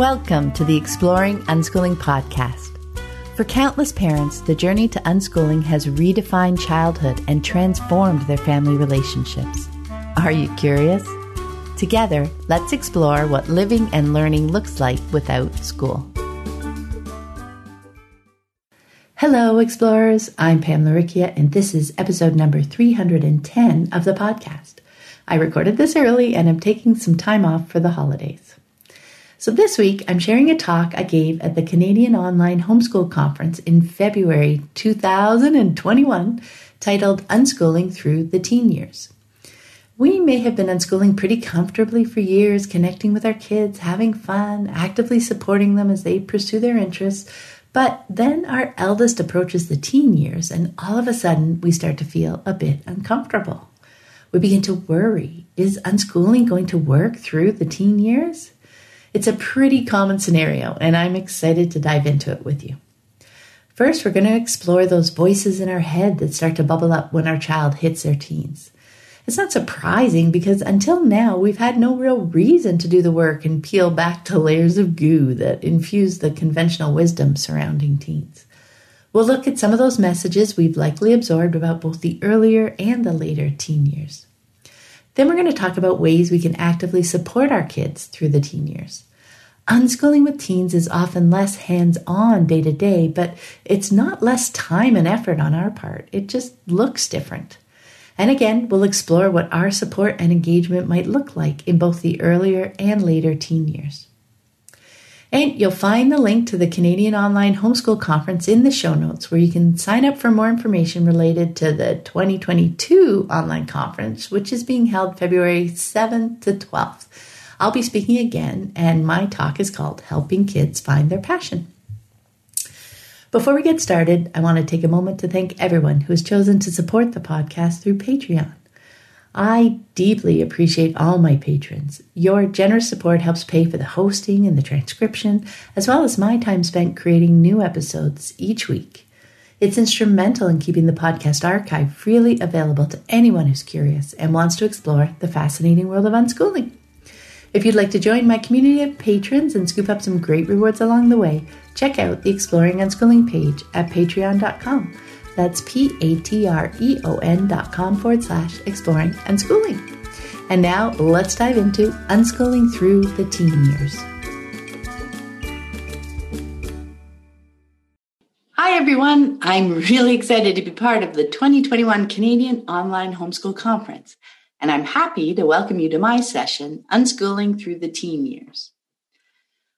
Welcome to the Exploring Unschooling podcast. For countless parents, the journey to unschooling has redefined childhood and transformed their family relationships. Are you curious? Together, let's explore what living and learning looks like without school. Hello, explorers. I'm Pam Laricchia, and this is episode number 310 of the podcast. I recorded this early and am taking some time off for the holidays. So, this week I'm sharing a talk I gave at the Canadian Online Homeschool Conference in February 2021 titled Unschooling Through the Teen Years. We may have been unschooling pretty comfortably for years, connecting with our kids, having fun, actively supporting them as they pursue their interests. But then our eldest approaches the teen years, and all of a sudden we start to feel a bit uncomfortable. We begin to worry is unschooling going to work through the teen years? It's a pretty common scenario, and I'm excited to dive into it with you. First, we're going to explore those voices in our head that start to bubble up when our child hits their teens. It's not surprising because until now we've had no real reason to do the work and peel back the layers of goo that infuse the conventional wisdom surrounding teens. We'll look at some of those messages we've likely absorbed about both the earlier and the later teen years. Then we're going to talk about ways we can actively support our kids through the teen years. Unschooling with teens is often less hands on day to day, but it's not less time and effort on our part. It just looks different. And again, we'll explore what our support and engagement might look like in both the earlier and later teen years. And you'll find the link to the Canadian Online Homeschool Conference in the show notes, where you can sign up for more information related to the 2022 online conference, which is being held February 7th to 12th. I'll be speaking again, and my talk is called Helping Kids Find Their Passion. Before we get started, I want to take a moment to thank everyone who has chosen to support the podcast through Patreon. I deeply appreciate all my patrons. Your generous support helps pay for the hosting and the transcription, as well as my time spent creating new episodes each week. It's instrumental in keeping the podcast archive freely available to anyone who's curious and wants to explore the fascinating world of unschooling. If you'd like to join my community of patrons and scoop up some great rewards along the way, check out the Exploring Unschooling page at patreon.com. That's P A T R E O N dot com forward slash exploring unschooling. And now let's dive into unschooling through the teen years. Hi, everyone. I'm really excited to be part of the 2021 Canadian Online Homeschool Conference and I'm happy to welcome you to my session, Unschooling Through the Teen Years.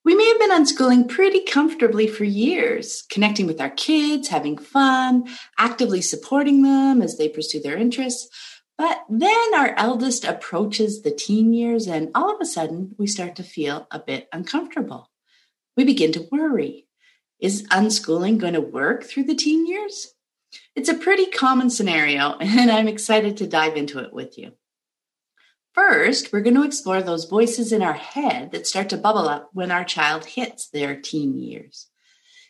We may have been unschooling pretty comfortably for years, connecting with our kids, having fun, actively supporting them as they pursue their interests. But then our eldest approaches the teen years, and all of a sudden we start to feel a bit uncomfortable. We begin to worry. Is unschooling going to work through the teen years? It's a pretty common scenario, and I'm excited to dive into it with you. First, we're going to explore those voices in our head that start to bubble up when our child hits their teen years.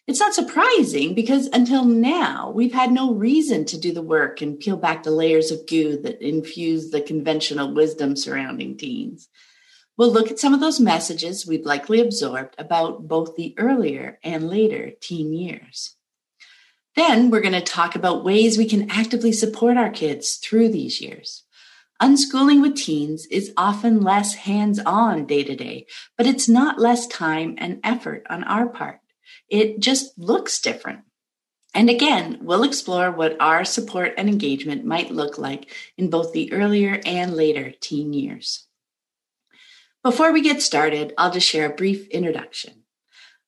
It's not surprising because until now, we've had no reason to do the work and peel back the layers of goo that infuse the conventional wisdom surrounding teens. We'll look at some of those messages we've likely absorbed about both the earlier and later teen years. Then we're going to talk about ways we can actively support our kids through these years. Unschooling with teens is often less hands on day to day, but it's not less time and effort on our part. It just looks different. And again, we'll explore what our support and engagement might look like in both the earlier and later teen years. Before we get started, I'll just share a brief introduction.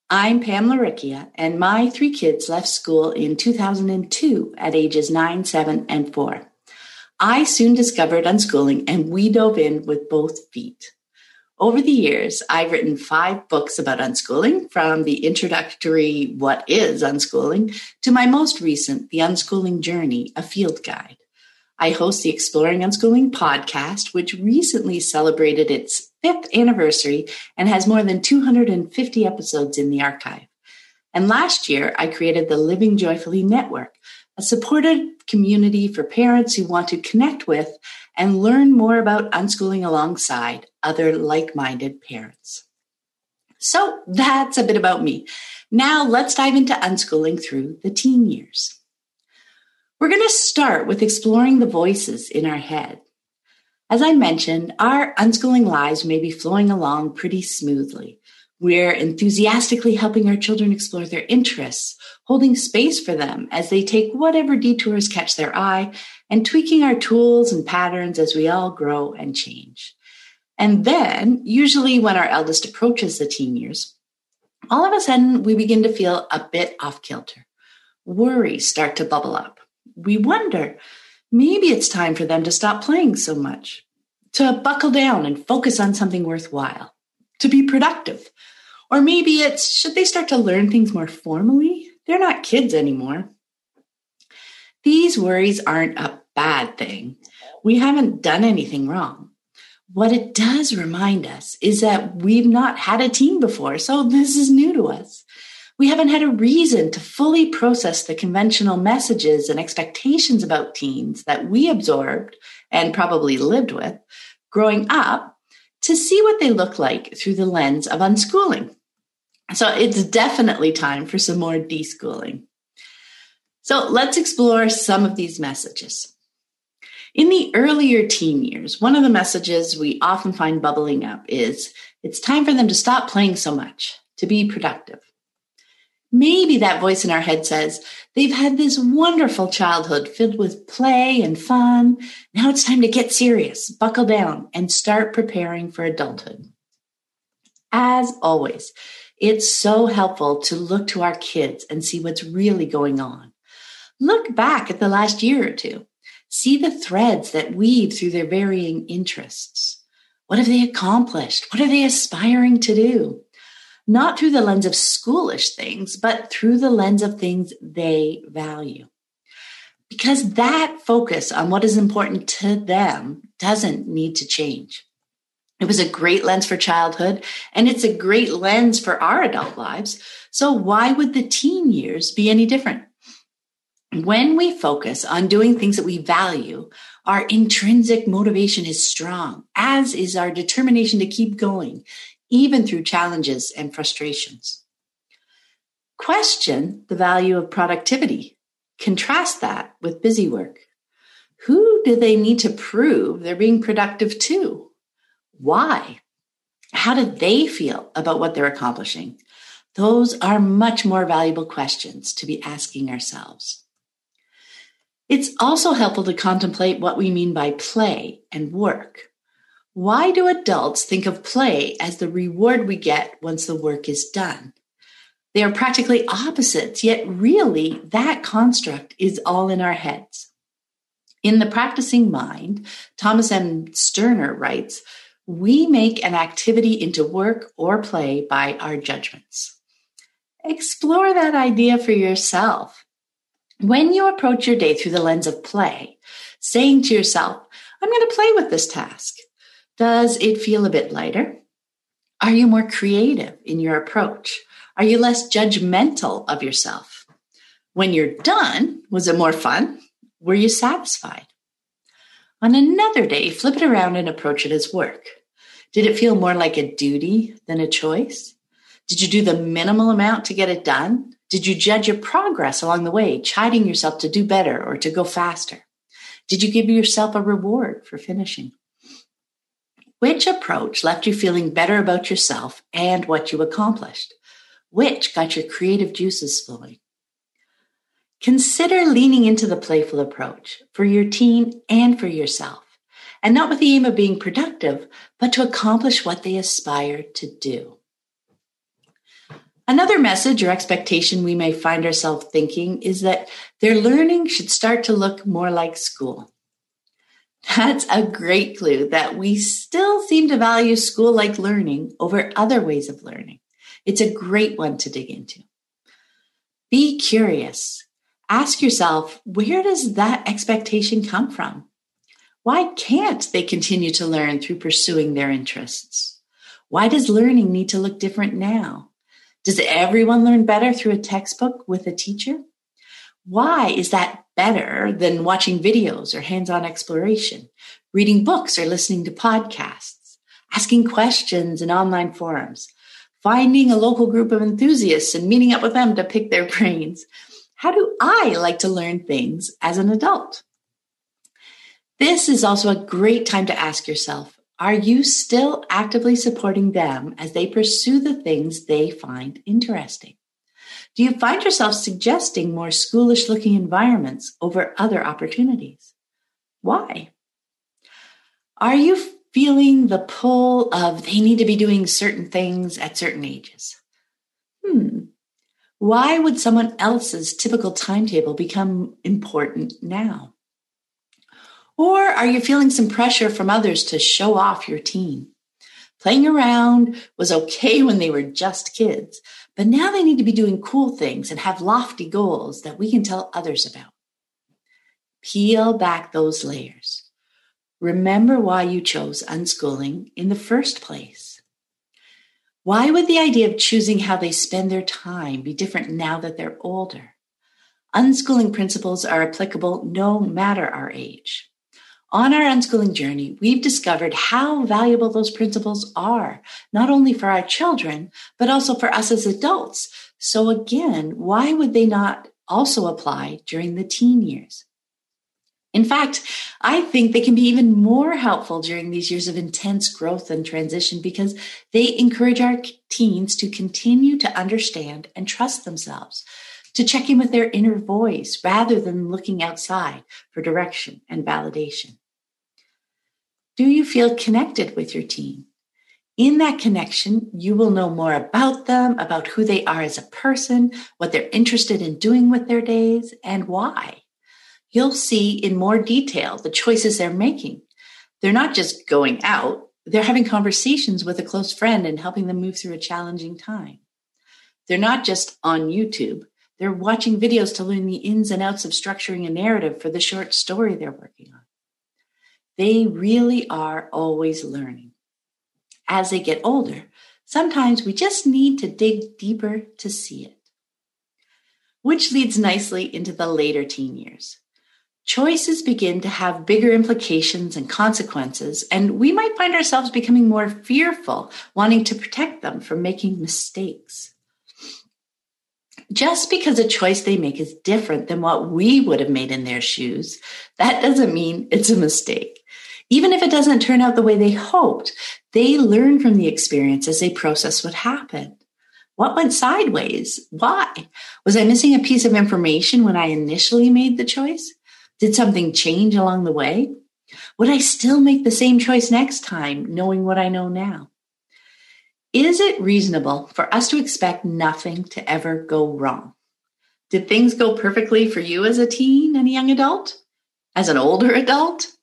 I'm Pam Laricchia, and my three kids left school in 2002 at ages 9, 7, and 4. I soon discovered unschooling and we dove in with both feet. Over the years, I've written five books about unschooling, from the introductory What is Unschooling to my most recent, The Unschooling Journey, a field guide. I host the Exploring Unschooling podcast, which recently celebrated its fifth anniversary and has more than 250 episodes in the archive. And last year, I created the Living Joyfully Network, a supported community for parents who want to connect with and learn more about unschooling alongside other like minded parents. So that's a bit about me. Now let's dive into unschooling through the teen years. We're going to start with exploring the voices in our head. As I mentioned, our unschooling lives may be flowing along pretty smoothly. We're enthusiastically helping our children explore their interests, holding space for them as they take whatever detours catch their eye, and tweaking our tools and patterns as we all grow and change. And then, usually when our eldest approaches the teen years, all of a sudden we begin to feel a bit off kilter. Worries start to bubble up. We wonder, maybe it's time for them to stop playing so much, to buckle down and focus on something worthwhile, to be productive. Or maybe it's, should they start to learn things more formally? They're not kids anymore. These worries aren't a bad thing. We haven't done anything wrong. What it does remind us is that we've not had a teen before, so this is new to us. We haven't had a reason to fully process the conventional messages and expectations about teens that we absorbed and probably lived with growing up to see what they look like through the lens of unschooling. So it's definitely time for some more deschooling. So let's explore some of these messages. In the earlier teen years, one of the messages we often find bubbling up is it's time for them to stop playing so much, to be productive. Maybe that voice in our head says they've had this wonderful childhood filled with play and fun. Now it's time to get serious, buckle down, and start preparing for adulthood. As always, it's so helpful to look to our kids and see what's really going on. Look back at the last year or two. See the threads that weave through their varying interests. What have they accomplished? What are they aspiring to do? Not through the lens of schoolish things, but through the lens of things they value. Because that focus on what is important to them doesn't need to change. It was a great lens for childhood, and it's a great lens for our adult lives. So, why would the teen years be any different? When we focus on doing things that we value, our intrinsic motivation is strong, as is our determination to keep going, even through challenges and frustrations. Question the value of productivity. Contrast that with busy work. Who do they need to prove they're being productive to? Why? How do they feel about what they're accomplishing? Those are much more valuable questions to be asking ourselves. It's also helpful to contemplate what we mean by play and work. Why do adults think of play as the reward we get once the work is done? They are practically opposites, yet really that construct is all in our heads. In The Practicing Mind, Thomas M. Sterner writes, we make an activity into work or play by our judgments. Explore that idea for yourself. When you approach your day through the lens of play, saying to yourself, I'm going to play with this task, does it feel a bit lighter? Are you more creative in your approach? Are you less judgmental of yourself? When you're done, was it more fun? Were you satisfied? On another day, flip it around and approach it as work. Did it feel more like a duty than a choice? Did you do the minimal amount to get it done? Did you judge your progress along the way, chiding yourself to do better or to go faster? Did you give yourself a reward for finishing? Which approach left you feeling better about yourself and what you accomplished? Which got your creative juices flowing? Consider leaning into the playful approach for your team and for yourself, and not with the aim of being productive, but to accomplish what they aspire to do. Another message or expectation we may find ourselves thinking is that their learning should start to look more like school. That's a great clue that we still seem to value school like learning over other ways of learning. It's a great one to dig into. Be curious. Ask yourself, where does that expectation come from? Why can't they continue to learn through pursuing their interests? Why does learning need to look different now? Does everyone learn better through a textbook with a teacher? Why is that better than watching videos or hands on exploration, reading books or listening to podcasts, asking questions in online forums, finding a local group of enthusiasts and meeting up with them to pick their brains. How do I like to learn things as an adult? This is also a great time to ask yourself Are you still actively supporting them as they pursue the things they find interesting? Do you find yourself suggesting more schoolish looking environments over other opportunities? Why? Are you feeling the pull of they need to be doing certain things at certain ages? Hmm. Why would someone else's typical timetable become important now? Or are you feeling some pressure from others to show off your teen? Playing around was okay when they were just kids, but now they need to be doing cool things and have lofty goals that we can tell others about. Peel back those layers. Remember why you chose unschooling in the first place. Why would the idea of choosing how they spend their time be different now that they're older? Unschooling principles are applicable no matter our age. On our unschooling journey, we've discovered how valuable those principles are, not only for our children, but also for us as adults. So again, why would they not also apply during the teen years? In fact, I think they can be even more helpful during these years of intense growth and transition because they encourage our teens to continue to understand and trust themselves, to check in with their inner voice rather than looking outside for direction and validation. Do you feel connected with your team? In that connection, you will know more about them, about who they are as a person, what they're interested in doing with their days, and why you'll see in more detail the choices they're making. They're not just going out, they're having conversations with a close friend and helping them move through a challenging time. They're not just on YouTube, they're watching videos to learn the ins and outs of structuring a narrative for the short story they're working on. They really are always learning. As they get older, sometimes we just need to dig deeper to see it. Which leads nicely into the later teen years choices begin to have bigger implications and consequences, and we might find ourselves becoming more fearful, wanting to protect them from making mistakes. Just because a choice they make is different than what we would have made in their shoes, that doesn't mean it's a mistake. Even if it doesn't turn out the way they hoped, they learn from the experience as they process what happened. What went sideways? Why? Was I missing a piece of information when I initially made the choice? Did something change along the way? Would I still make the same choice next time, knowing what I know now? Is it reasonable for us to expect nothing to ever go wrong? Did things go perfectly for you as a teen and a young adult? As an older adult?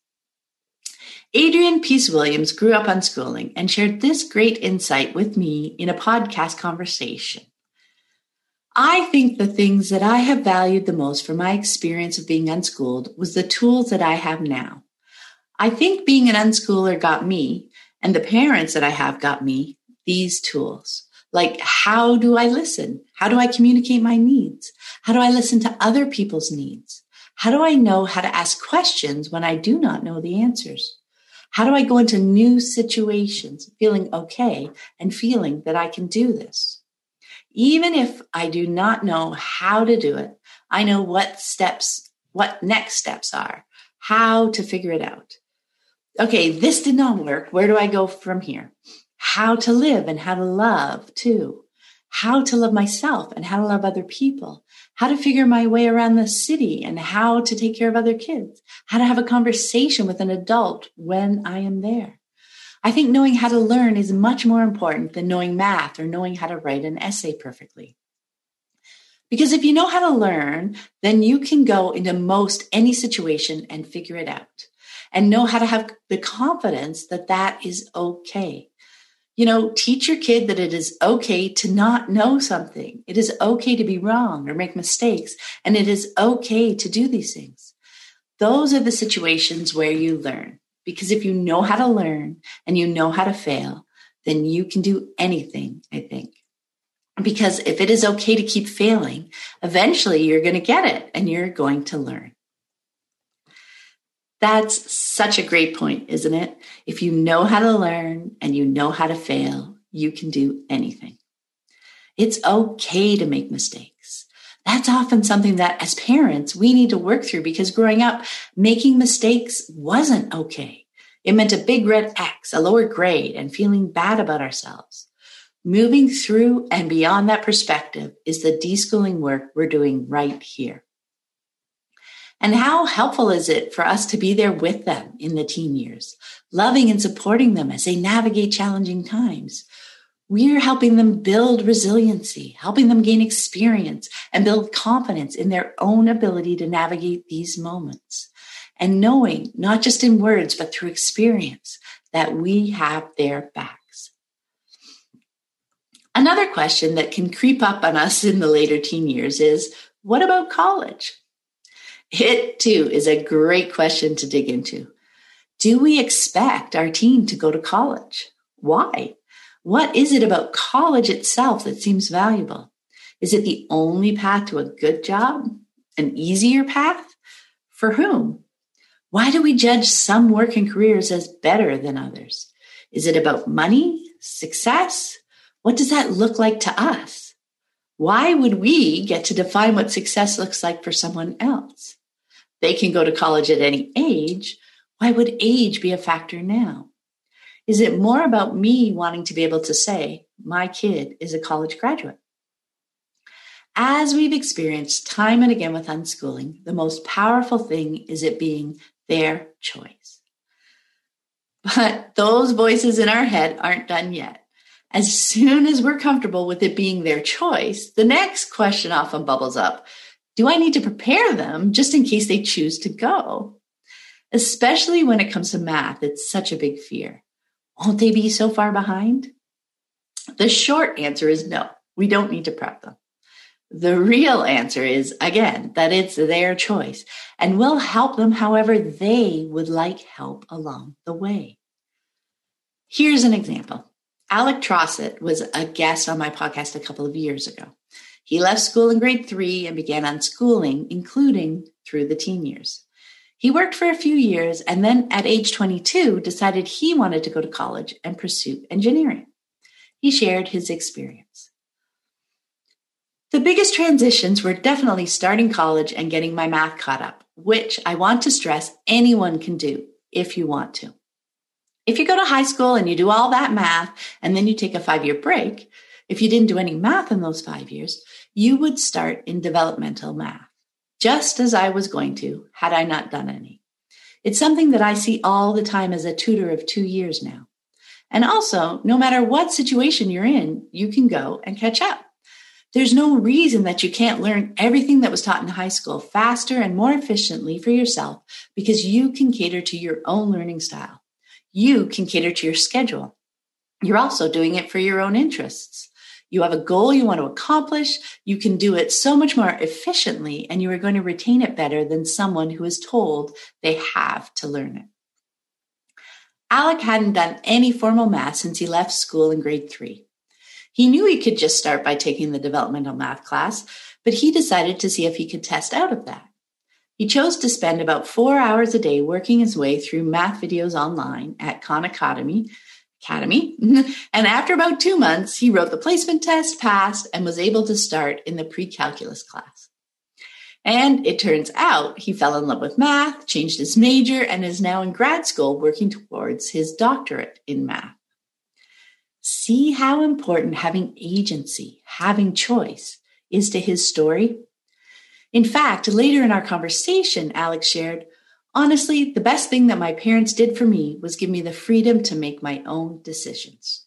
Adrian Peace Williams grew up unschooling and shared this great insight with me in a podcast conversation. I think the things that I have valued the most from my experience of being unschooled was the tools that I have now. I think being an unschooler got me, and the parents that I have got me, these tools. Like, how do I listen? How do I communicate my needs? How do I listen to other people's needs? How do I know how to ask questions when I do not know the answers? How do I go into new situations feeling okay and feeling that I can do this? Even if I do not know how to do it, I know what steps, what next steps are, how to figure it out. Okay, this did not work. Where do I go from here? How to live and how to love too. How to love myself and how to love other people. How to figure my way around the city and how to take care of other kids. How to have a conversation with an adult when I am there. I think knowing how to learn is much more important than knowing math or knowing how to write an essay perfectly. Because if you know how to learn, then you can go into most any situation and figure it out and know how to have the confidence that that is okay. You know, teach your kid that it is okay to not know something. It is okay to be wrong or make mistakes, and it is okay to do these things. Those are the situations where you learn. Because if you know how to learn and you know how to fail, then you can do anything, I think. Because if it is okay to keep failing, eventually you're going to get it and you're going to learn. That's such a great point, isn't it? If you know how to learn and you know how to fail, you can do anything. It's okay to make mistakes. That's often something that as parents, we need to work through because growing up, making mistakes wasn't okay. It meant a big red X, a lower grade, and feeling bad about ourselves. Moving through and beyond that perspective is the deschooling work we're doing right here. And how helpful is it for us to be there with them in the teen years, loving and supporting them as they navigate challenging times? We're helping them build resiliency, helping them gain experience and build confidence in their own ability to navigate these moments. And knowing, not just in words, but through experience, that we have their backs. Another question that can creep up on us in the later teen years is what about college? It too is a great question to dig into. Do we expect our teen to go to college? Why? What is it about college itself that seems valuable? Is it the only path to a good job? An easier path? For whom? Why do we judge some work and careers as better than others? Is it about money, success? What does that look like to us? Why would we get to define what success looks like for someone else? They can go to college at any age. Why would age be a factor now? Is it more about me wanting to be able to say, my kid is a college graduate? As we've experienced time and again with unschooling, the most powerful thing is it being their choice. But those voices in our head aren't done yet. As soon as we're comfortable with it being their choice, the next question often bubbles up do I need to prepare them just in case they choose to go? Especially when it comes to math, it's such a big fear. Won't they be so far behind? The short answer is no, we don't need to prep them. The real answer is, again, that it's their choice and we'll help them however they would like help along the way. Here's an example. Alec Trossett was a guest on my podcast a couple of years ago. He left school in grade three and began unschooling, including through the teen years. He worked for a few years and then at age 22 decided he wanted to go to college and pursue engineering. He shared his experience. The biggest transitions were definitely starting college and getting my math caught up, which I want to stress anyone can do if you want to. If you go to high school and you do all that math and then you take a five year break, if you didn't do any math in those five years, you would start in developmental math, just as I was going to had I not done any. It's something that I see all the time as a tutor of two years now. And also, no matter what situation you're in, you can go and catch up. There's no reason that you can't learn everything that was taught in high school faster and more efficiently for yourself because you can cater to your own learning style. You can cater to your schedule. You're also doing it for your own interests. You have a goal you want to accomplish. You can do it so much more efficiently, and you are going to retain it better than someone who is told they have to learn it. Alec hadn't done any formal math since he left school in grade three. He knew he could just start by taking the developmental math class, but he decided to see if he could test out of that. He chose to spend about four hours a day working his way through math videos online at Khan Academy Academy. and after about two months, he wrote the placement test, passed, and was able to start in the pre calculus class. And it turns out he fell in love with math, changed his major, and is now in grad school working towards his doctorate in math. See how important having agency, having choice is to his story? In fact, later in our conversation, Alec shared, Honestly, the best thing that my parents did for me was give me the freedom to make my own decisions.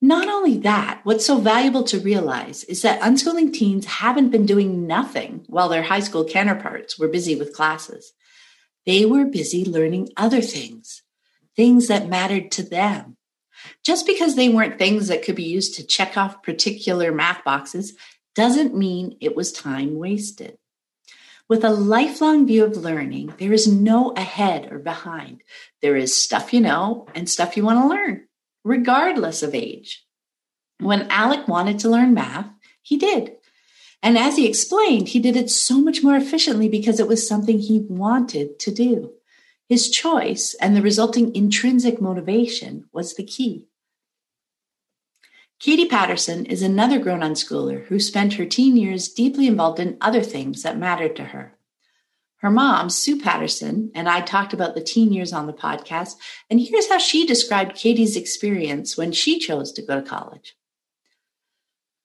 Not only that, what's so valuable to realize is that unschooling teens haven't been doing nothing while their high school counterparts were busy with classes. They were busy learning other things, things that mattered to them. Just because they weren't things that could be used to check off particular math boxes doesn't mean it was time wasted. With a lifelong view of learning, there is no ahead or behind. There is stuff you know and stuff you want to learn, regardless of age. When Alec wanted to learn math, he did. And as he explained, he did it so much more efficiently because it was something he wanted to do. His choice and the resulting intrinsic motivation was the key. Katie Patterson is another grown unschooler who spent her teen years deeply involved in other things that mattered to her. Her mom, Sue Patterson, and I talked about the teen years on the podcast, and here's how she described Katie's experience when she chose to go to college.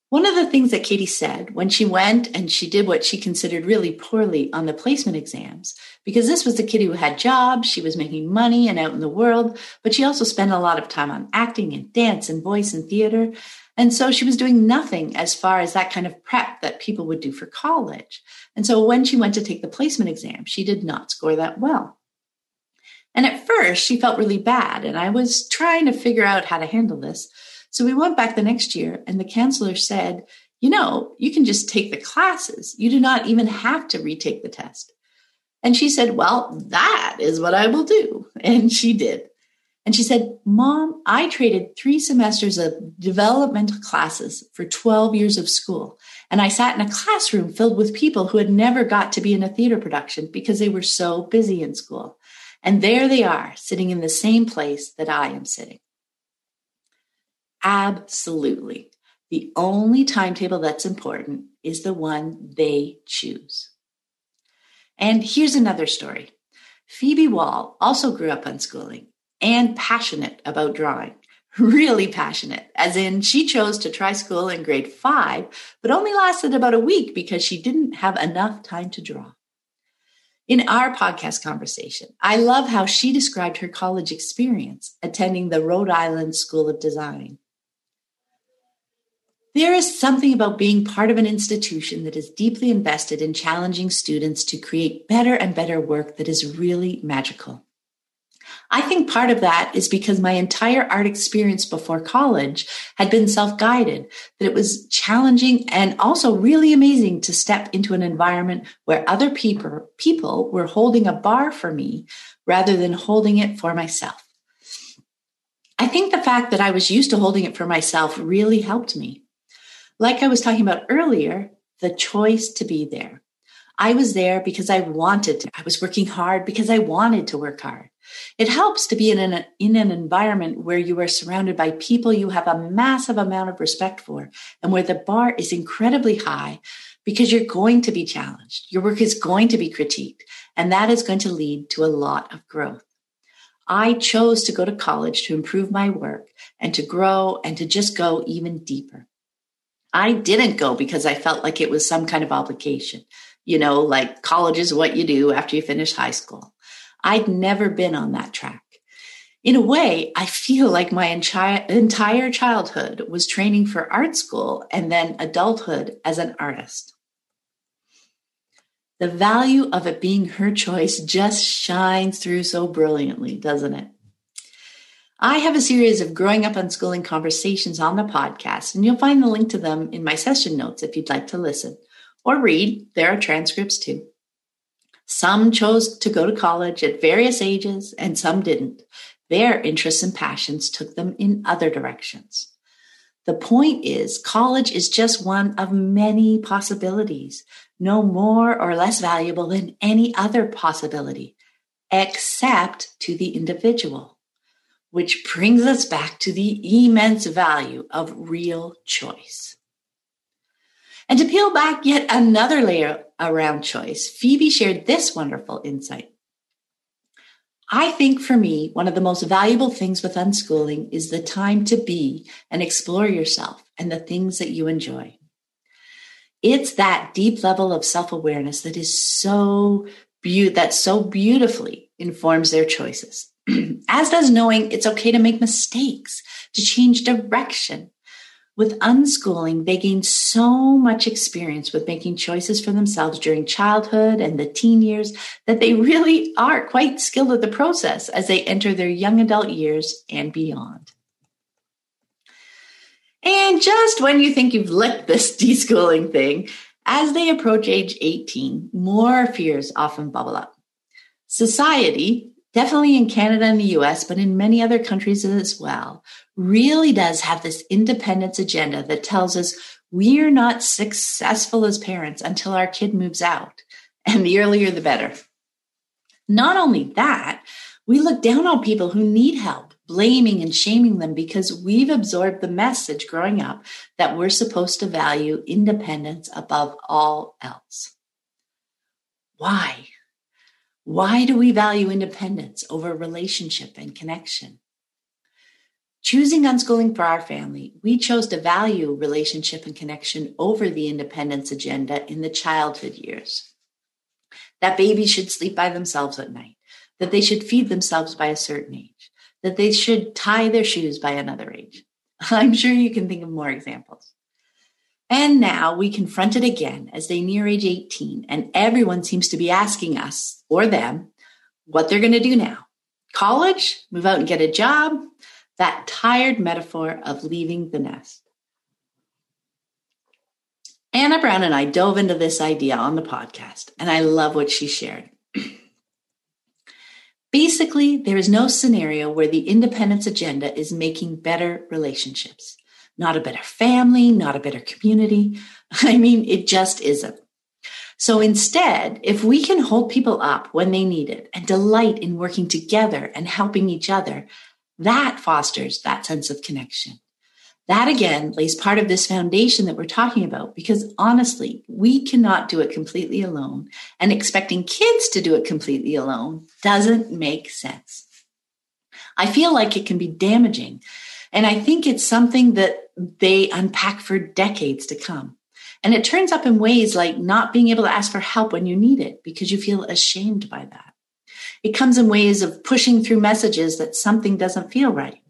One of the things that Katie said when she went and she did what she considered really poorly on the placement exams, because this was the kid who had jobs, she was making money and out in the world, but she also spent a lot of time on acting and dance and voice and theater. And so she was doing nothing as far as that kind of prep that people would do for college. And so when she went to take the placement exam, she did not score that well. And at first, she felt really bad, and I was trying to figure out how to handle this. So we went back the next year, and the counselor said, You know, you can just take the classes. You do not even have to retake the test. And she said, Well, that is what I will do. And she did. And she said, Mom, I traded three semesters of developmental classes for 12 years of school. And I sat in a classroom filled with people who had never got to be in a theater production because they were so busy in school. And there they are, sitting in the same place that I am sitting. Absolutely. The only timetable that's important is the one they choose. And here's another story. Phoebe Wahl also grew up unschooling and passionate about drawing. Really passionate, as in she chose to try school in grade five, but only lasted about a week because she didn't have enough time to draw. In our podcast conversation, I love how she described her college experience attending the Rhode Island School of Design. There is something about being part of an institution that is deeply invested in challenging students to create better and better work that is really magical. I think part of that is because my entire art experience before college had been self guided, that it was challenging and also really amazing to step into an environment where other people, people were holding a bar for me rather than holding it for myself. I think the fact that I was used to holding it for myself really helped me. Like I was talking about earlier, the choice to be there. I was there because I wanted to. I was working hard because I wanted to work hard. It helps to be in an, in an environment where you are surrounded by people you have a massive amount of respect for and where the bar is incredibly high because you're going to be challenged. Your work is going to be critiqued, and that is going to lead to a lot of growth. I chose to go to college to improve my work and to grow and to just go even deeper. I didn't go because I felt like it was some kind of obligation. You know, like college is what you do after you finish high school. I'd never been on that track. In a way, I feel like my entire childhood was training for art school and then adulthood as an artist. The value of it being her choice just shines through so brilliantly, doesn't it? I have a series of growing up unschooling conversations on the podcast, and you'll find the link to them in my session notes if you'd like to listen or read. There are transcripts too. Some chose to go to college at various ages, and some didn't. Their interests and passions took them in other directions. The point is, college is just one of many possibilities, no more or less valuable than any other possibility, except to the individual which brings us back to the immense value of real choice. And to peel back yet another layer around choice, Phoebe shared this wonderful insight. I think for me, one of the most valuable things with unschooling is the time to be and explore yourself and the things that you enjoy. It's that deep level of self awareness that is so be- that so beautifully informs their choices. as does knowing it's okay to make mistakes, to change direction. With unschooling, they gain so much experience with making choices for themselves during childhood and the teen years that they really are quite skilled at the process as they enter their young adult years and beyond. And just when you think you've licked this deschooling thing, as they approach age 18, more fears often bubble up. Society, definitely in Canada and the US, but in many other countries as well, really does have this independence agenda that tells us we're not successful as parents until our kid moves out. And the earlier, the better. Not only that, we look down on people who need help blaming and shaming them because we've absorbed the message growing up that we're supposed to value independence above all else. Why? Why do we value independence over relationship and connection? Choosing unschooling for our family, we chose to value relationship and connection over the independence agenda in the childhood years. That babies should sleep by themselves at night, that they should feed themselves by a certain age, that they should tie their shoes by another age. I'm sure you can think of more examples. And now we confront it again as they near age 18, and everyone seems to be asking us or them what they're going to do now. College, move out and get a job, that tired metaphor of leaving the nest. Anna Brown and I dove into this idea on the podcast, and I love what she shared. Basically, there is no scenario where the independence agenda is making better relationships, not a better family, not a better community. I mean, it just isn't. So instead, if we can hold people up when they need it and delight in working together and helping each other, that fosters that sense of connection. That again lays part of this foundation that we're talking about because honestly, we cannot do it completely alone and expecting kids to do it completely alone doesn't make sense. I feel like it can be damaging. And I think it's something that they unpack for decades to come. And it turns up in ways like not being able to ask for help when you need it because you feel ashamed by that. It comes in ways of pushing through messages that something doesn't feel right.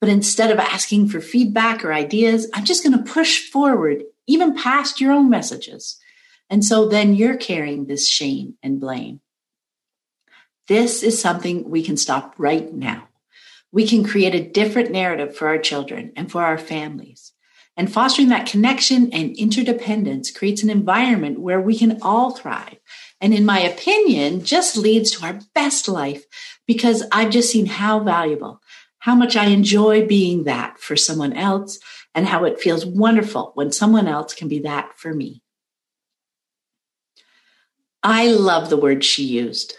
But instead of asking for feedback or ideas, I'm just going to push forward, even past your own messages. And so then you're carrying this shame and blame. This is something we can stop right now. We can create a different narrative for our children and for our families. And fostering that connection and interdependence creates an environment where we can all thrive and in my opinion, just leads to our best life because I've just seen how valuable, how much I enjoy being that for someone else, and how it feels wonderful when someone else can be that for me. I love the word she used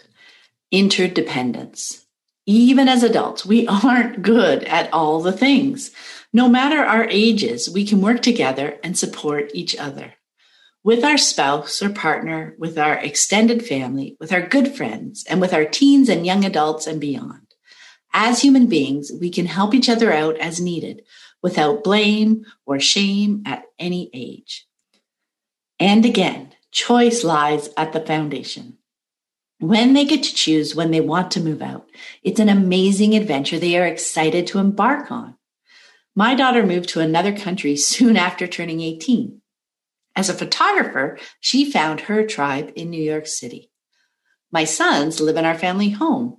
interdependence. Even as adults, we aren't good at all the things. No matter our ages, we can work together and support each other with our spouse or partner, with our extended family, with our good friends, and with our teens and young adults and beyond. As human beings, we can help each other out as needed without blame or shame at any age. And again, choice lies at the foundation. When they get to choose when they want to move out, it's an amazing adventure they are excited to embark on. My daughter moved to another country soon after turning 18. As a photographer, she found her tribe in New York City. My sons live in our family home.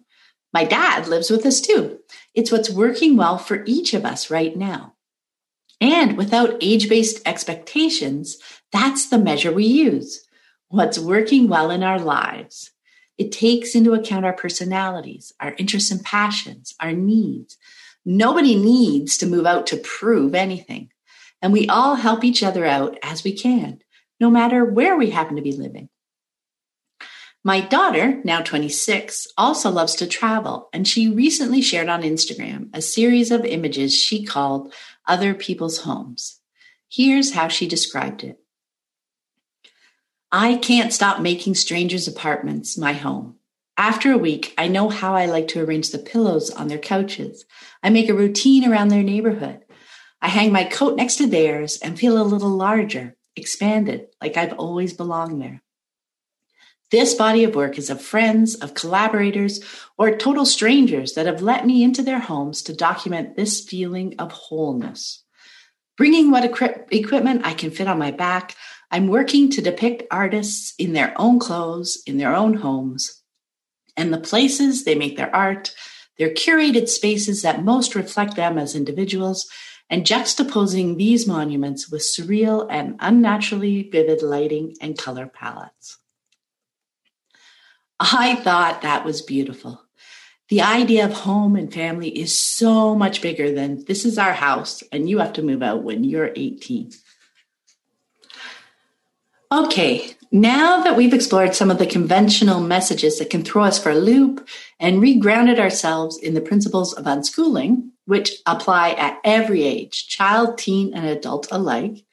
My dad lives with us too. It's what's working well for each of us right now. And without age based expectations, that's the measure we use. What's working well in our lives. It takes into account our personalities, our interests and passions, our needs. Nobody needs to move out to prove anything and we all help each other out as we can, no matter where we happen to be living. My daughter, now 26, also loves to travel, and she recently shared on Instagram a series of images she called Other People's Homes. Here's how she described it I can't stop making strangers' apartments my home. After a week, I know how I like to arrange the pillows on their couches. I make a routine around their neighborhood. I hang my coat next to theirs and feel a little larger, expanded, like I've always belonged there. This body of work is of friends, of collaborators, or total strangers that have let me into their homes to document this feeling of wholeness. Bringing what equipment I can fit on my back, I'm working to depict artists in their own clothes, in their own homes, and the places they make their art, their curated spaces that most reflect them as individuals, and juxtaposing these monuments with surreal and unnaturally vivid lighting and color palettes. I thought that was beautiful. The idea of home and family is so much bigger than this is our house and you have to move out when you're 18. Okay, now that we've explored some of the conventional messages that can throw us for a loop and regrounded ourselves in the principles of unschooling, which apply at every age, child, teen, and adult alike,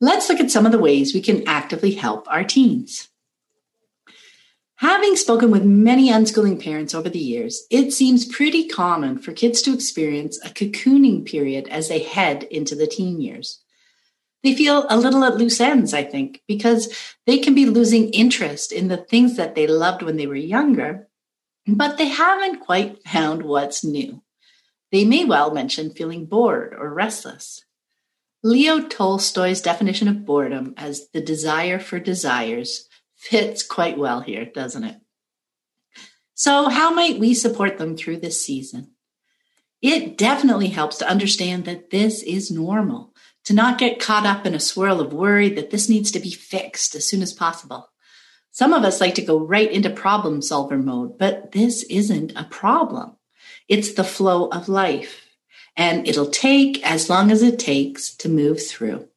let's look at some of the ways we can actively help our teens. Having spoken with many unschooling parents over the years, it seems pretty common for kids to experience a cocooning period as they head into the teen years they feel a little at loose ends, I think, because they can be losing interest in the things that they loved when they were younger, but they haven't quite found what's new. They may well mention feeling bored or restless. Leo Tolstoy's definition of boredom as the desire for desires fits quite well here, doesn't it? So, how might we support them through this season? It definitely helps to understand that this is normal to not get caught up in a swirl of worry that this needs to be fixed as soon as possible. Some of us like to go right into problem solver mode, but this isn't a problem. It's the flow of life, and it'll take as long as it takes to move through.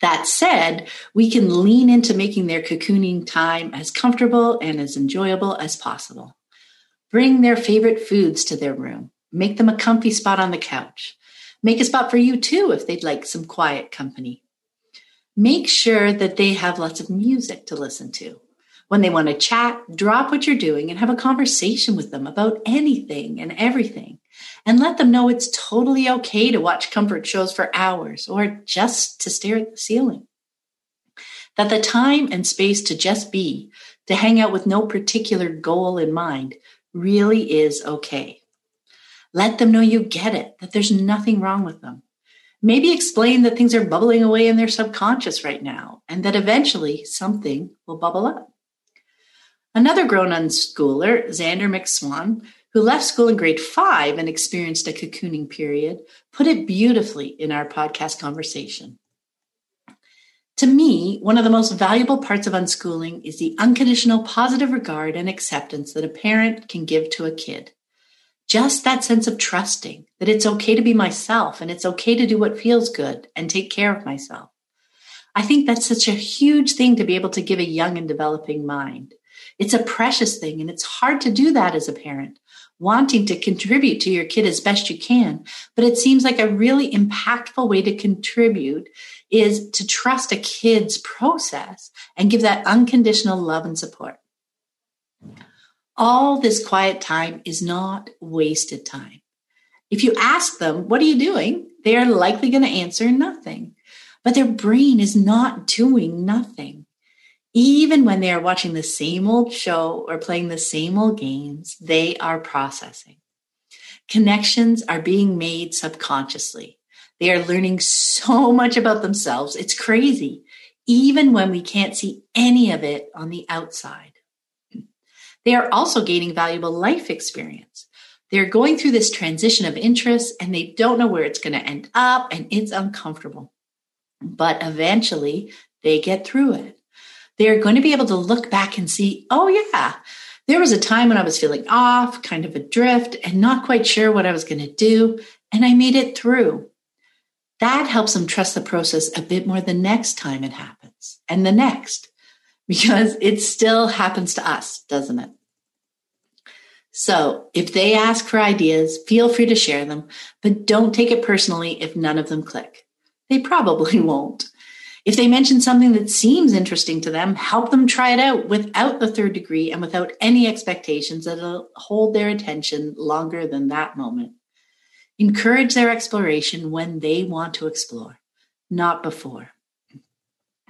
That said, we can lean into making their cocooning time as comfortable and as enjoyable as possible. Bring their favorite foods to their room. Make them a comfy spot on the couch. Make a spot for you too if they'd like some quiet company. Make sure that they have lots of music to listen to. When they want to chat, drop what you're doing and have a conversation with them about anything and everything. And let them know it's totally okay to watch comfort shows for hours or just to stare at the ceiling. That the time and space to just be, to hang out with no particular goal in mind, really is okay. Let them know you get it, that there's nothing wrong with them. Maybe explain that things are bubbling away in their subconscious right now and that eventually something will bubble up. Another grown unschooler, Xander McSwan, who left school in grade five and experienced a cocooning period, put it beautifully in our podcast conversation. To me, one of the most valuable parts of unschooling is the unconditional positive regard and acceptance that a parent can give to a kid just that sense of trusting that it's okay to be myself and it's okay to do what feels good and take care of myself. I think that's such a huge thing to be able to give a young and developing mind. It's a precious thing and it's hard to do that as a parent, wanting to contribute to your kid as best you can. But it seems like a really impactful way to contribute is to trust a kid's process and give that unconditional love and support all this quiet time is not wasted time. If you ask them, what are you doing? They are likely going to answer nothing. But their brain is not doing nothing. Even when they are watching the same old show or playing the same old games, they are processing. Connections are being made subconsciously. They are learning so much about themselves. It's crazy, even when we can't see any of it on the outside. They are also gaining valuable life experience. They're going through this transition of interest and they don't know where it's going to end up and it's uncomfortable. But eventually they get through it. They're going to be able to look back and see, oh, yeah, there was a time when I was feeling off, kind of adrift, and not quite sure what I was going to do. And I made it through. That helps them trust the process a bit more the next time it happens and the next, because it still happens to us, doesn't it? So if they ask for ideas, feel free to share them, but don't take it personally if none of them click. They probably won't. If they mention something that seems interesting to them, help them try it out without the third degree and without any expectations that it'll hold their attention longer than that moment. Encourage their exploration when they want to explore, not before.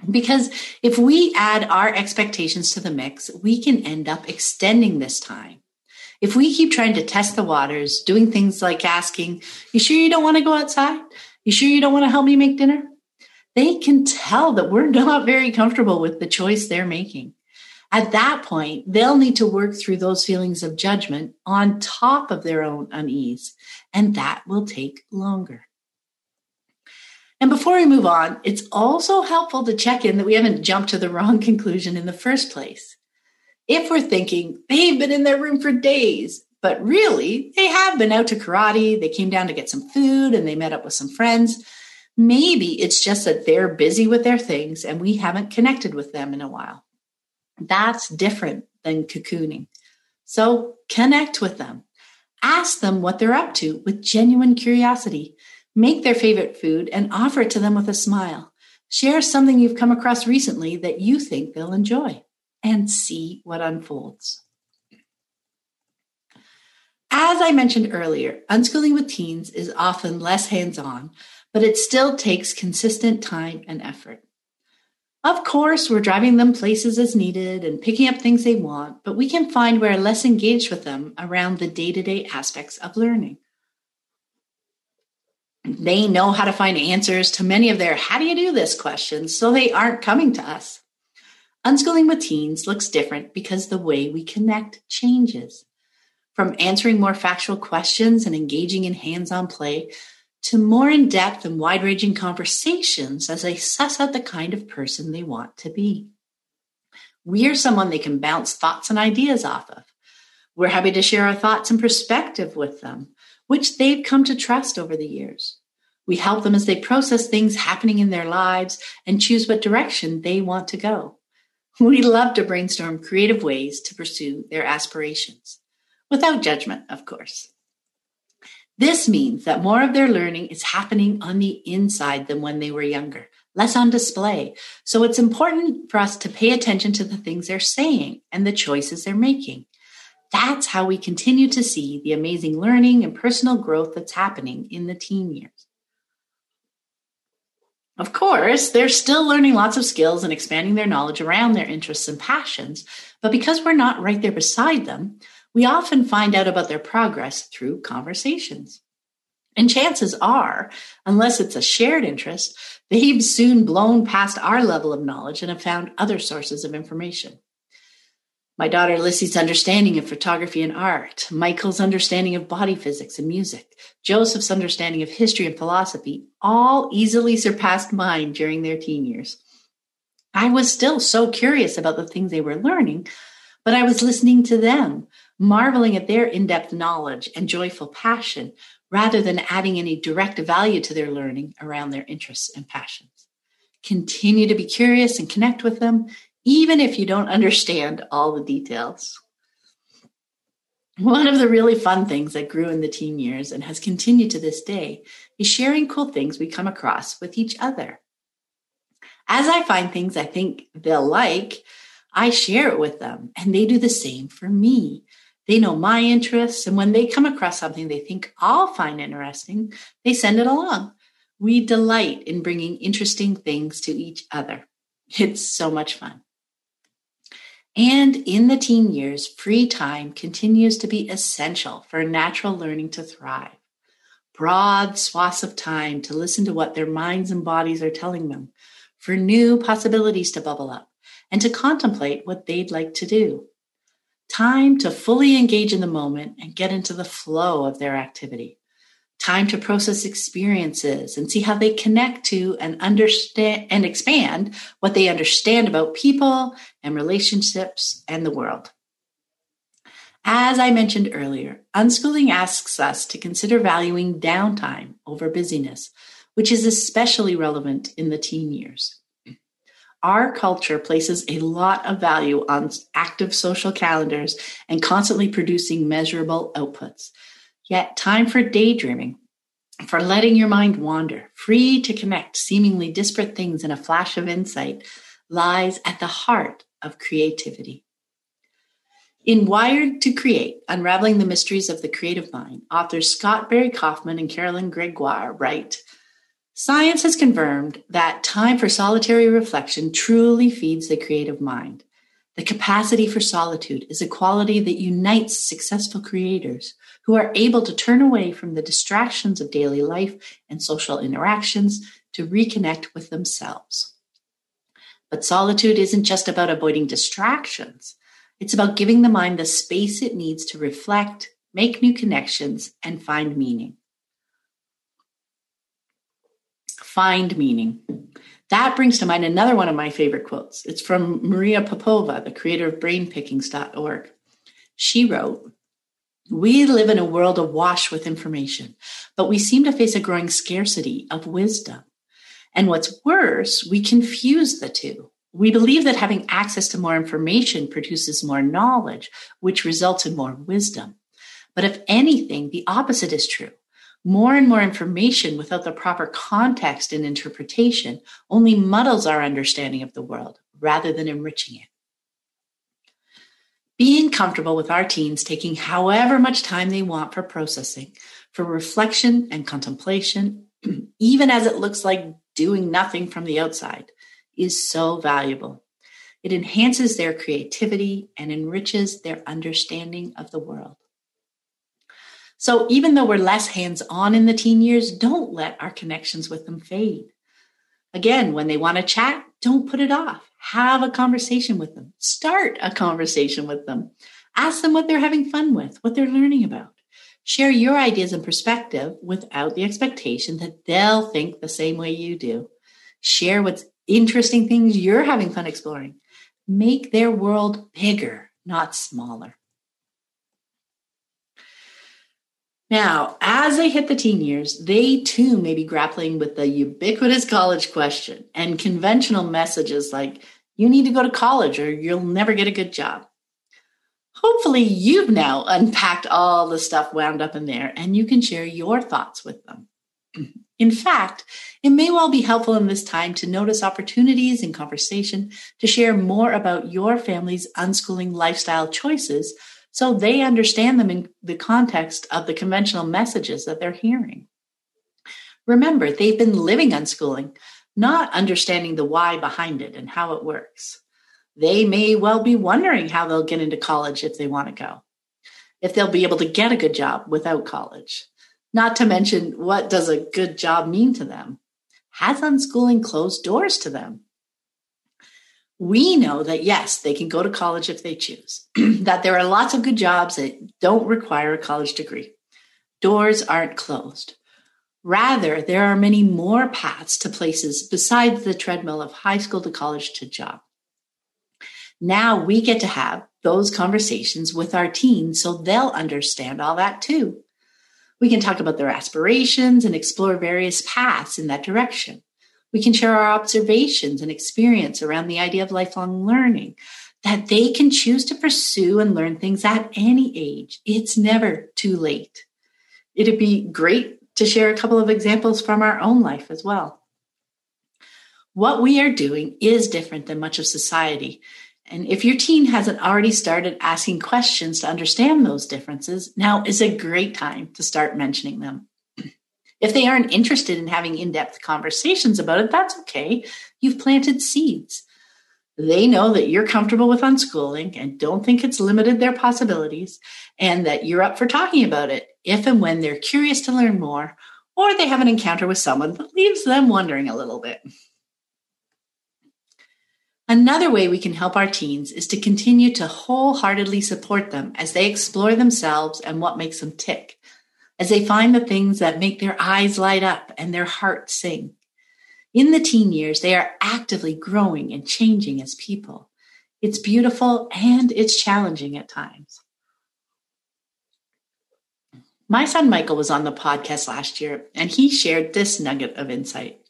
Because if we add our expectations to the mix, we can end up extending this time if we keep trying to test the waters, doing things like asking, You sure you don't want to go outside? You sure you don't want to help me make dinner? They can tell that we're not very comfortable with the choice they're making. At that point, they'll need to work through those feelings of judgment on top of their own unease, and that will take longer. And before we move on, it's also helpful to check in that we haven't jumped to the wrong conclusion in the first place if we're thinking they've been in their room for days, but really they have been out to karate, they came down to get some food and they met up with some friends, Maybe it's just that they're busy with their things and we haven't connected with them in a while. That's different than cocooning. So connect with them. Ask them what they're up to with genuine curiosity. Make their favorite food and offer it to them with a smile. Share something you've come across recently that you think they'll enjoy and see what unfolds. As I mentioned earlier, unschooling with teens is often less hands on, but it still takes consistent time and effort. Of course, we're driving them places as needed and picking up things they want, but we can find we're less engaged with them around the day to day aspects of learning. They know how to find answers to many of their how do you do this questions, so they aren't coming to us. Unschooling with teens looks different because the way we connect changes. From answering more factual questions and engaging in hands on play to more in depth and wide ranging conversations as they suss out the kind of person they want to be. We are someone they can bounce thoughts and ideas off of. We're happy to share our thoughts and perspective with them, which they've come to trust over the years. We help them as they process things happening in their lives and choose what direction they want to go. We love to brainstorm creative ways to pursue their aspirations, without judgment, of course. This means that more of their learning is happening on the inside than when they were younger, less on display. So it's important for us to pay attention to the things they're saying and the choices they're making. That's how we continue to see the amazing learning and personal growth that's happening in the teen years. Of course, they're still learning lots of skills and expanding their knowledge around their interests and passions, but because we're not right there beside them, we often find out about their progress through conversations. And chances are, unless it's a shared interest, they've soon blown past our level of knowledge and have found other sources of information. My daughter Lissy's understanding of photography and art, Michael's understanding of body physics and music, Joseph's understanding of history and philosophy all easily surpassed mine during their teen years. I was still so curious about the things they were learning, but I was listening to them, marveling at their in depth knowledge and joyful passion rather than adding any direct value to their learning around their interests and passions. Continue to be curious and connect with them, even if you don't understand all the details. One of the really fun things that grew in the teen years and has continued to this day is sharing cool things we come across with each other. As I find things I think they'll like, I share it with them, and they do the same for me. They know my interests, and when they come across something they think I'll find interesting, they send it along. We delight in bringing interesting things to each other. It's so much fun. And in the teen years, free time continues to be essential for natural learning to thrive. Broad swaths of time to listen to what their minds and bodies are telling them, for new possibilities to bubble up, and to contemplate what they'd like to do time to fully engage in the moment and get into the flow of their activity, time to process experiences and see how they connect to and understand and expand what they understand about people and relationships and the world. As I mentioned earlier, unschooling asks us to consider valuing downtime over busyness, which is especially relevant in the teen years. Our culture places a lot of value on active social calendars and constantly producing measurable outputs. Yet, time for daydreaming, for letting your mind wander, free to connect seemingly disparate things in a flash of insight, lies at the heart of creativity. In Wired to Create Unraveling the Mysteries of the Creative Mind, authors Scott Barry Kaufman and Carolyn Gregoire write Science has confirmed that time for solitary reflection truly feeds the creative mind. The capacity for solitude is a quality that unites successful creators who are able to turn away from the distractions of daily life and social interactions to reconnect with themselves. But solitude isn't just about avoiding distractions. It's about giving the mind the space it needs to reflect, make new connections, and find meaning find meaning. That brings to mind another one of my favorite quotes. It's from Maria Popova, the creator of brainpickings.org. She wrote, We live in a world awash with information, but we seem to face a growing scarcity of wisdom. And what's worse, we confuse the two. We believe that having access to more information produces more knowledge, which results in more wisdom. But if anything, the opposite is true. More and more information without the proper context and interpretation only muddles our understanding of the world rather than enriching it. Being comfortable with our teens taking however much time they want for processing, for reflection and contemplation, even as it looks like doing nothing from the outside, is so valuable. It enhances their creativity and enriches their understanding of the world. So even though we're less hands on in the teen years, don't let our connections with them fade. Again, when they want to chat, don't put it off. Have a conversation with them. Start a conversation with them. Ask them what they're having fun with, what they're learning about. Share your ideas and perspective without the expectation that they'll think the same way you do. Share what's interesting things you're having fun exploring. Make their world bigger, not smaller. Now, as they hit the teen years, they too may be grappling with the ubiquitous college question and conventional messages like, you need to go to college or you'll never get a good job. Hopefully, you've now unpacked all the stuff wound up in there and you can share your thoughts with them. In fact, it may well be helpful in this time to notice opportunities in conversation to share more about your family's unschooling lifestyle choices so they understand them in the context of the conventional messages that they're hearing. Remember, they've been living unschooling, not understanding the why behind it and how it works. They may well be wondering how they'll get into college if they want to go, if they'll be able to get a good job without college. Not to mention, what does a good job mean to them? Has unschooling closed doors to them? We know that yes, they can go to college if they choose, that there are lots of good jobs that don't require a college degree. Doors aren't closed. Rather, there are many more paths to places besides the treadmill of high school to college to job. Now we get to have those conversations with our teens so they'll understand all that too. We can talk about their aspirations and explore various paths in that direction. We can share our observations and experience around the idea of lifelong learning that they can choose to pursue and learn things at any age. It's never too late. It'd be great to share a couple of examples from our own life as well. What we are doing is different than much of society. And if your teen hasn't already started asking questions to understand those differences, now is a great time to start mentioning them. If they aren't interested in having in depth conversations about it, that's okay. You've planted seeds. They know that you're comfortable with unschooling and don't think it's limited their possibilities, and that you're up for talking about it if and when they're curious to learn more or they have an encounter with someone that leaves them wondering a little bit. Another way we can help our teens is to continue to wholeheartedly support them as they explore themselves and what makes them tick as they find the things that make their eyes light up and their hearts sing. In the teen years, they are actively growing and changing as people. It's beautiful and it's challenging at times. My son Michael was on the podcast last year and he shared this nugget of insight.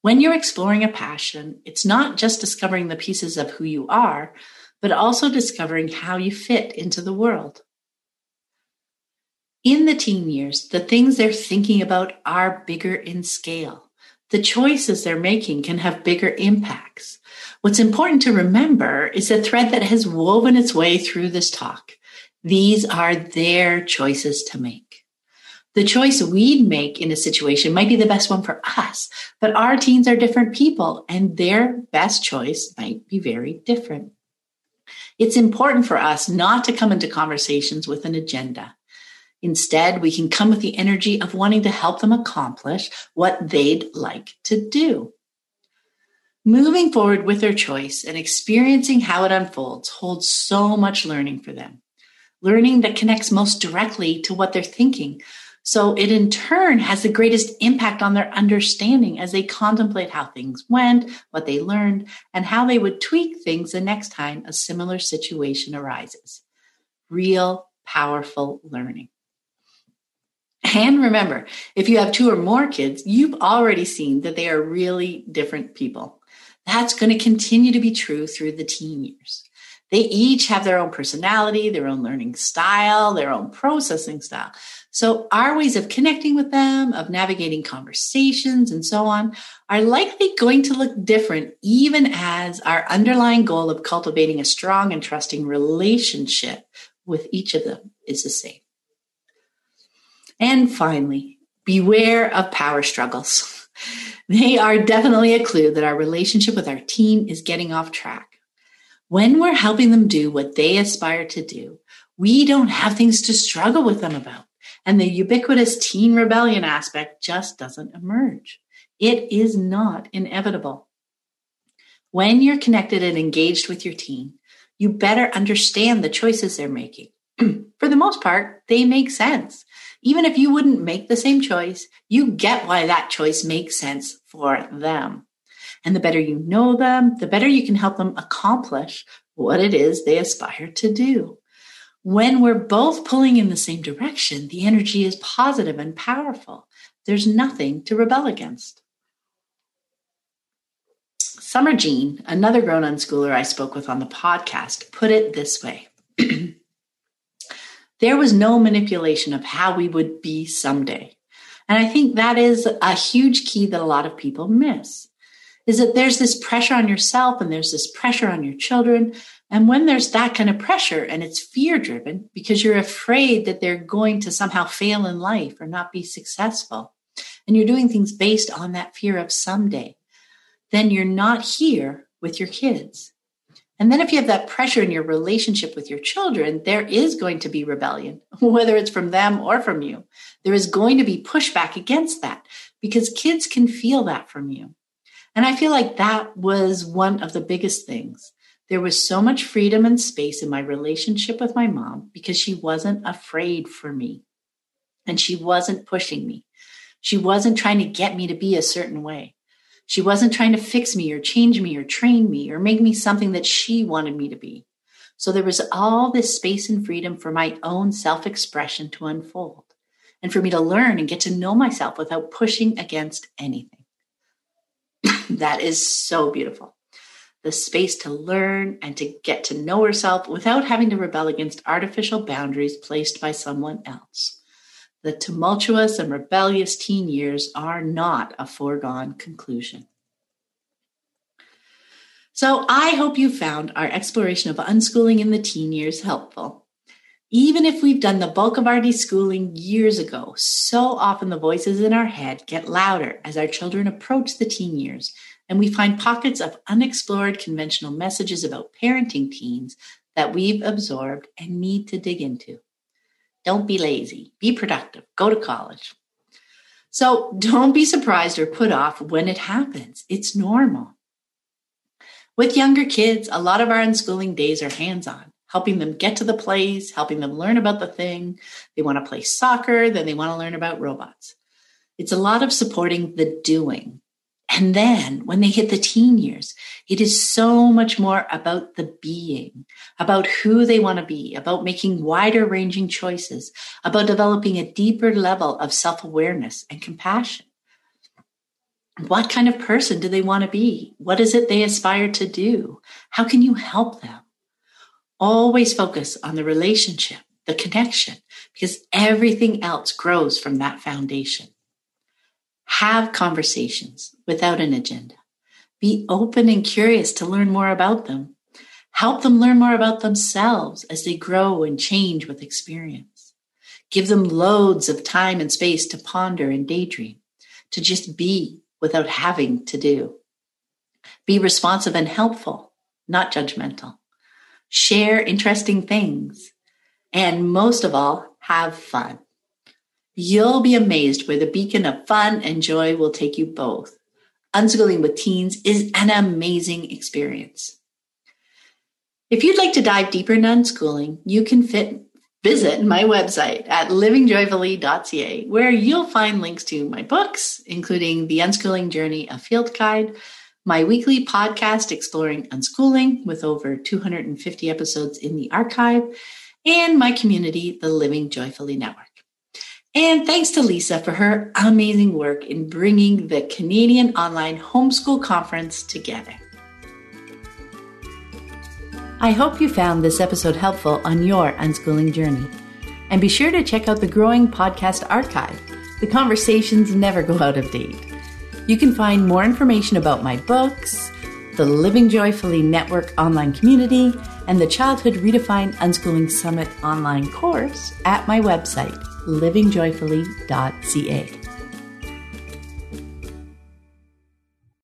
When you're exploring a passion, it's not just discovering the pieces of who you are, but also discovering how you fit into the world. In the teen years, the things they're thinking about are bigger in scale. The choices they're making can have bigger impacts. What's important to remember is a thread that has woven its way through this talk. These are their choices to make. The choice we'd make in a situation might be the best one for us, but our teens are different people and their best choice might be very different. It's important for us not to come into conversations with an agenda. Instead, we can come with the energy of wanting to help them accomplish what they'd like to do. Moving forward with their choice and experiencing how it unfolds holds so much learning for them. Learning that connects most directly to what they're thinking. So it in turn has the greatest impact on their understanding as they contemplate how things went, what they learned, and how they would tweak things the next time a similar situation arises. Real, powerful learning. And remember, if you have two or more kids, you've already seen that they are really different people. That's going to continue to be true through the teen years. They each have their own personality, their own learning style, their own processing style. So our ways of connecting with them, of navigating conversations and so on are likely going to look different even as our underlying goal of cultivating a strong and trusting relationship with each of them is the same. And finally, beware of power struggles. They are definitely a clue that our relationship with our team is getting off track. When we're helping them do what they aspire to do, we don't have things to struggle with them about. And the ubiquitous teen rebellion aspect just doesn't emerge. It is not inevitable. When you're connected and engaged with your team, you better understand the choices they're making. For the most part, they make sense. Even if you wouldn't make the same choice, you get why that choice makes sense for them. And the better you know them, the better you can help them accomplish what it is they aspire to do. When we're both pulling in the same direction, the energy is positive and powerful. There's nothing to rebel against. Summer Jean, another grown unschooler I spoke with on the podcast, put it this way There was no manipulation of how we would be someday. And I think that is a huge key that a lot of people miss is that there's this pressure on yourself and there's this pressure on your children. And when there's that kind of pressure and it's fear driven because you're afraid that they're going to somehow fail in life or not be successful, and you're doing things based on that fear of someday, then you're not here with your kids. And then if you have that pressure in your relationship with your children, there is going to be rebellion, whether it's from them or from you. There is going to be pushback against that because kids can feel that from you. And I feel like that was one of the biggest things. There was so much freedom and space in my relationship with my mom because she wasn't afraid for me and she wasn't pushing me. She wasn't trying to get me to be a certain way. She wasn't trying to fix me or change me or train me or make me something that she wanted me to be. So there was all this space and freedom for my own self expression to unfold and for me to learn and get to know myself without pushing against anything. that is so beautiful. The space to learn and to get to know herself without having to rebel against artificial boundaries placed by someone else. The tumultuous and rebellious teen years are not a foregone conclusion. So I hope you found our exploration of unschooling in the teen years helpful. Even if we've done the bulk of our deschooling years ago, so often the voices in our head get louder as our children approach the teen years, and we find pockets of unexplored conventional messages about parenting teens that we've absorbed and need to dig into. Don't be lazy, be productive, go to college. So don't be surprised or put off when it happens. It's normal. With younger kids, a lot of our unschooling days are hands on helping them get to the place, helping them learn about the thing. They want to play soccer, then they want to learn about robots. It's a lot of supporting the doing. And then when they hit the teen years, it is so much more about the being, about who they want to be, about making wider ranging choices, about developing a deeper level of self awareness and compassion. What kind of person do they want to be? What is it they aspire to do? How can you help them? Always focus on the relationship, the connection, because everything else grows from that foundation. Have conversations without an agenda. Be open and curious to learn more about them. Help them learn more about themselves as they grow and change with experience. Give them loads of time and space to ponder and daydream, to just be without having to do. Be responsive and helpful, not judgmental share interesting things, and most of all, have fun. You'll be amazed where the beacon of fun and joy will take you both. Unschooling with teens is an amazing experience. If you'd like to dive deeper into unschooling, you can fit, visit my website at livingjoyfully.ca, where you'll find links to my books, including The Unschooling Journey, a field guide, my weekly podcast exploring unschooling with over 250 episodes in the archive, and my community, the Living Joyfully Network. And thanks to Lisa for her amazing work in bringing the Canadian Online Homeschool Conference together. I hope you found this episode helpful on your unschooling journey. And be sure to check out the growing podcast archive. The conversations never go out of date. You can find more information about my books, the Living Joyfully Network online community, and the Childhood Redefined Unschooling Summit online course at my website, livingjoyfully.ca.